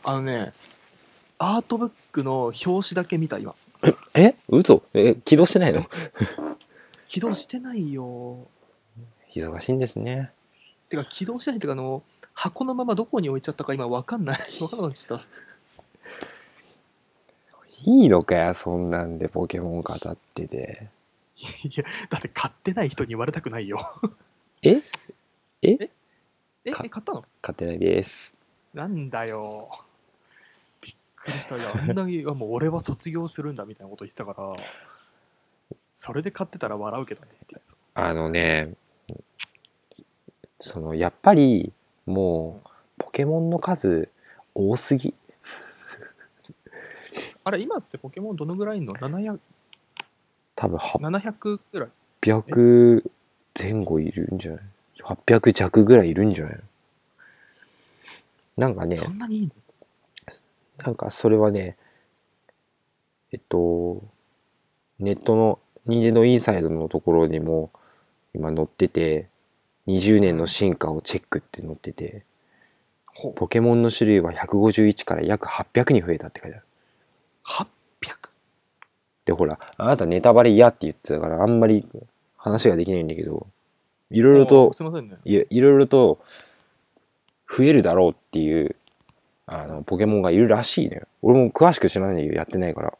あのね、アートブックの表紙だけ見た、今。え嘘？え起動してないの？(laughs) 起動してないよ。忙しいんですねてか、起動してないっていうか、あの、箱のままどこに置いちゃったか今わかんない。(laughs) わかんなくなっちゃった。いいのかよそんなんでポケモン語ってていや、だって買ってない人に言われたくないよ。え？え、え？か買ったの？買ってないですなんだよ。くりした。いや、あんなに、いやもう俺は卒業するんだみたいなこと言ってたから、それで買ってたら笑うけどね。あのねそのやっぱりもうポケモンの数多すぎ (laughs) あれ、今ってポケモンどのぐらいの ?700 多分700ぐらい。800前後いるんじゃない？800弱ぐらいいるんじゃない？なんかねそんなにいいの？なんかそれはねえっとネットのニンテンドーインサイドのところにも今載ってて20年の進化をチェックって載っててポケモンの種類は151から約800に増えたって書いてある 800? でほらあなたネタバレ嫌って言ってたからあんまり話ができないんだけどいろいろあといませんね。いいろいろと増えるだろうっていうあのポケモンがいるらしいのよ。俺も詳しく知らないんだけどやってないから。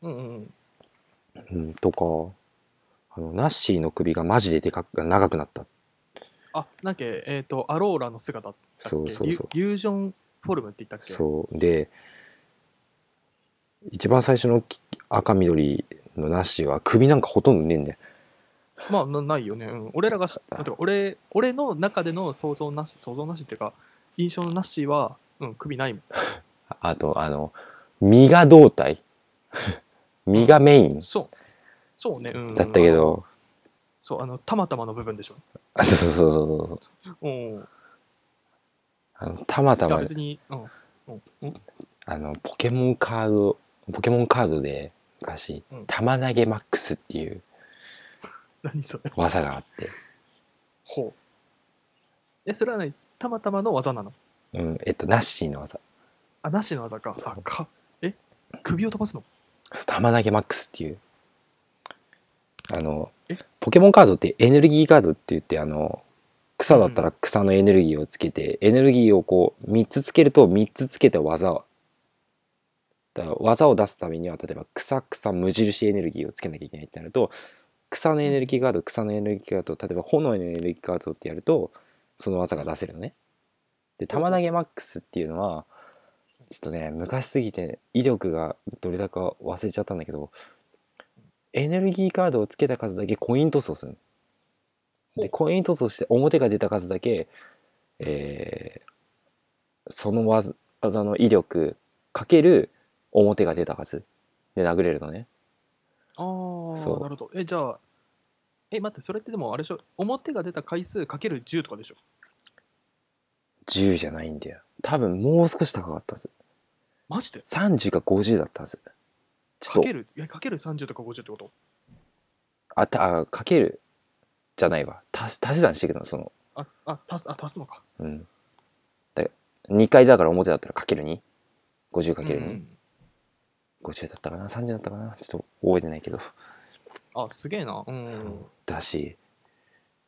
うんうんうん。うん、とかあのナッシーの首がマジででかく長くなった。あ、なんか、えっ、と、アローラの姿だっけ？そうそうそう。リュージョンフォルムって言ったっけ？そう。で一番最初のき赤緑のナッシーは首なんかほとんどねえんだよ。まあな、ないよね。うん、俺らが俺、俺の中での想像なし、想像なしっていうか、印象のなしは、うん、首ないもん。あとあの身が胴体？(laughs) 身がメイン？そう。そうね。うん、だったけど、そう、あの、たまたまの部分でしょ。あそうそうそうそうそううん。あのたまたま別に、うん。うん。うん、あのポケモンカードポケモンカードで昔うん玉投げマックスっていう何それ。技があって、ほう。え、それはね、たまたまの技なの？うん、えっとナッシーの技。あ、なしの技か。あ、か。え首を飛ばすの？そう玉投げマックスっていう。あのえ？ポケモンカードってエネルギーカードって言ってあの草だったら草のエネルギーをつけて、エネルギーをこう3つつけると3つつけて技をだから技を出すためには例えば草草無印エネルギーをつけなきゃいけないってなると草のエネルギーカード草のエネルギーカード例えば炎のエネルギーカードってやるとその技が出せるのねで玉投げマックスっていうのはちょっとね昔すぎて威力がどれだか忘れちゃったんだけどエネルギーカードをつけた数だけコイントスをするの。でコイントスをして表が出た数だけ、えーその技技の威力かける表が出た数。で殴れるのね。ああ、なるほど。え、じゃあ、え、待って、それってでもあれでしょ、表が出た回数かける10とかでしょ？10じゃないんだよ。多分もう少し高かったはず。マジで？30か50だったはず。ちょっと。かける、え、かける30とか50ってこと？あたあかけるじゃないわ。足し足し算していくのその。あ、あ、足す、あ、足すのか。うん。だ2回だから表だったらかける250かける2、うん50だったかな？30だったかな？ちょっと覚えてないけど、あ、すげえな。うん。そう。だし、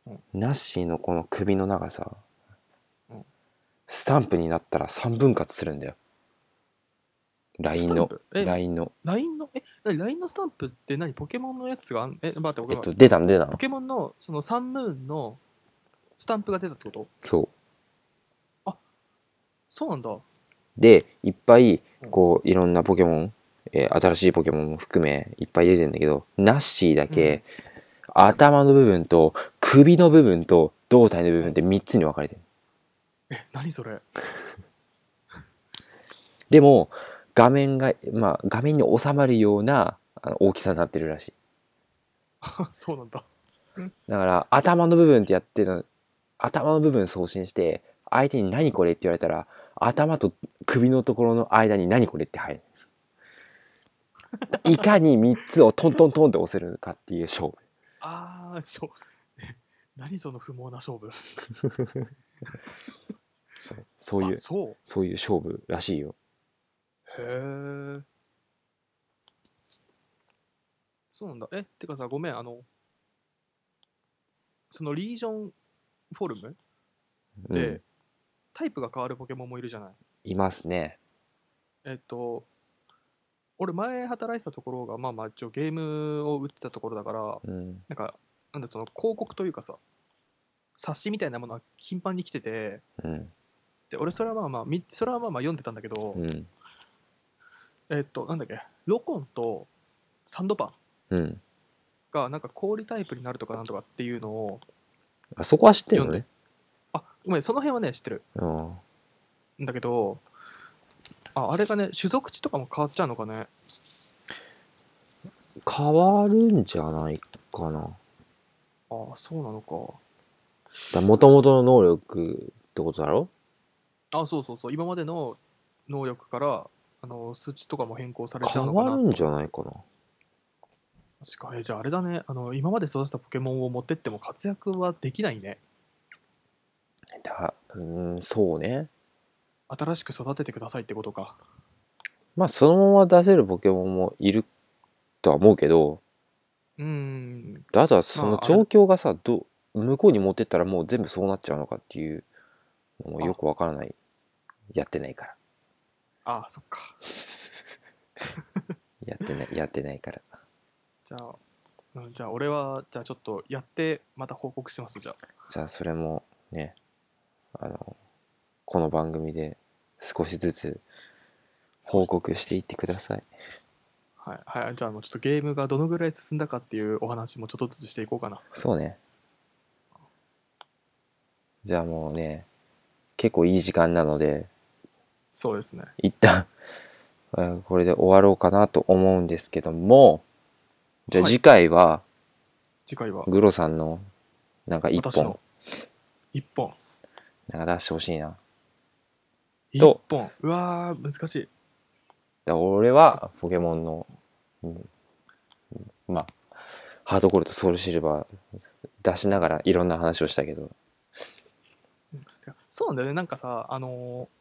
うん。ナッシーのこの首の長さ、うんスタンプになったら3分割するんだよ。LINE の。LINE の。LINE の、え、なに？LINE のスタンプって何？ポケモンのやつがあん、え、待って、え俺っと出たの？出たの？ポケモンのそのサンムーンのスタンプが出たってこと？そう。そうなんだ。でいっぱいこういろんなポケモン、えー新しいポケモンも含めいっぱい出てるんだけどナッシーだけ、頭の部分と首の部分と胴体の部分って3つに分かれてるえ、何それ？(laughs) でも画面がまあ画面に収まるようなあの大きさになってるらしい。(laughs) そうなんだ。だから頭の部分ってやってる頭の部分送信して相手に何これって言われたら頭と首のところの間に何これって入る。(laughs) いかに3つをトントントンって押せるかっていう勝負。あー、しょ、え何その不毛な勝負？そうそういうあそう。そういう勝負らしいよへえ。そうなんだ。え、てかさ、ごめん、あの、そのリージョンフォルム？うんで、タイプが変わるポケモンもいるじゃない？いますねえっと、俺前働いてたところが、まあまあ一応ゲームを売ってたところだから、うんなんか、なんだその広告というかさ、冊子みたいなものは頻繁に来てて、うんで、俺それはまあまあ、みそれはまあまあ読んでたんだけど、うんえっと、なんだっけ、ロコンとサンドパンうん。がなんか氷タイプになるとかなんとかっていうのを、あそこは知ってるのね？あ、ごめん、その辺はね、知ってる。うんんだけど、あ、あれがね、種族値とかも変わっちゃうのかね。変わるんじゃないかな。あそうなのか。もともとの能力ってことだろ？あ、そうそうそう、今までの能力から、あの、数値とかも変更されちゃう変のかな。わるんじゃないかな確かえじゃああれだね、あの、今まで育てたポケモンを持ってっても活躍はできないね。だうんそうね新しく育ててくださいってことか。まあそのまま出せるポケモンもいるとは思うけどうーん。あとはそのまああれ状況がさど向こうに持ってったらもう全部そうなっちゃうのかっていうのもよくわからないやってないから。あそっか。(laughs) やってないやってないから。じゃあ、うん、じゃあ俺は、じゃあちょっとやって、また報告します、じゃあ。じゃあそれもねあのこの番組で少しずつ報告していってください。はい、はい、じゃあもうちょっとゲームがどのぐらい進んだかっていうお話もちょっとずつしていこうかな。そうね。じゃあもうね結構いい時間なのでそうですね。一旦うんこれで終わろうかなと思うんですけどもじゃあはい次回は次回はグロさんのなんか一本一本。なんか出してほしいな一と本。うわー、難しい。ら俺はポケモンの、うんまあハードコールとソウルシルバー出しながらいろんな話をしたけどそうなんだよね、なんかさ、あのー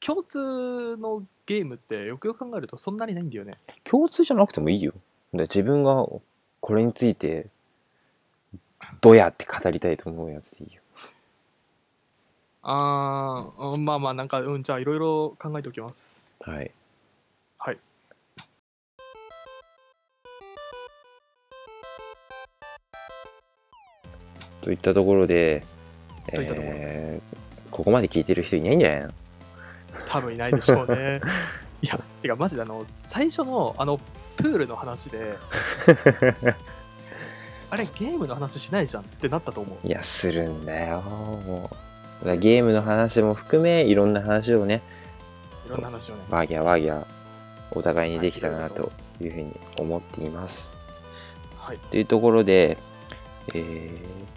共通のゲームってよくよく考えるとそんなにないんだよね。共通じゃなくてもいいよで自分がこれについてどやって語りたいと思うやつでいいよあー、うんまあまあ、なんか、うん、じゃあいろいろ考えておきます。はいはい。といったところで、といったところえーここまで聞いてる人いないんじゃないの？多分いないでしょうね。(laughs) いや、てかマジであの、最初のあの、プールの話で、(laughs) あれ、ゲームの話しないじゃんってなったと思う。いやするんだよもうゲームの話も含めいろんな話をねいろんな話をね。ワーギャーワーギャーお互いにできたらなというふうに思っていますはい。というところで、えー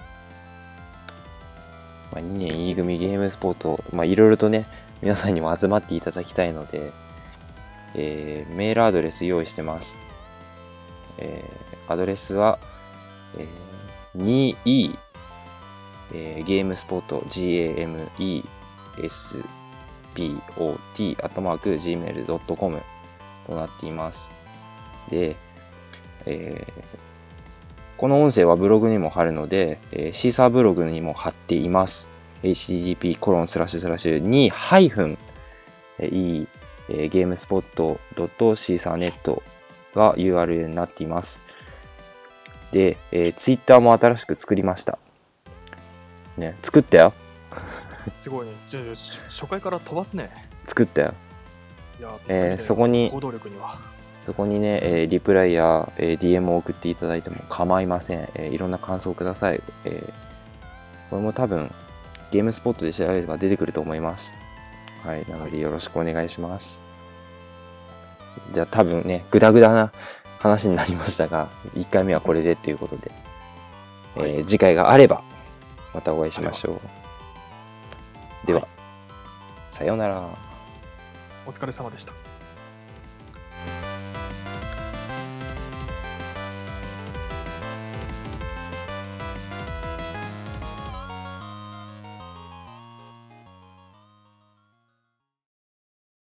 まあ、2年 E 組ゲームスポート、まあ、いろいろとね、皆さんにも集まっていただきたいので、えーメールアドレス用意してます。えーアドレスは、えー 2e、えーゲームスポート gamespot アットマーク gmail.com となっています。で、えーこの音声はブログにも貼るので、えーシーサーブログにも貼っています。Http コロンスラッシュスラッシュにハイフン e えー、ゲームスポット .c サーネットが URL になっています。で、えー、Twitter も新しく作りました。ね、作ったよ。すごいね。じゃあ初回から飛ばすね。作ったよ。いやえーそこに行動力には。そこにね、えーリプライや、えー DM を送っていただいても構いません。えーいろんな感想をください。えーこれも多分、ゲームスポットで調べれば出てくると思います。はい。なのでよろしくお願いします。じゃあ多分ね、グダグダな話になりましたが、1回目はこれでということで、えーはい次回があれば、またお会いしましょう。では、はいさようなら。お疲れ様でした。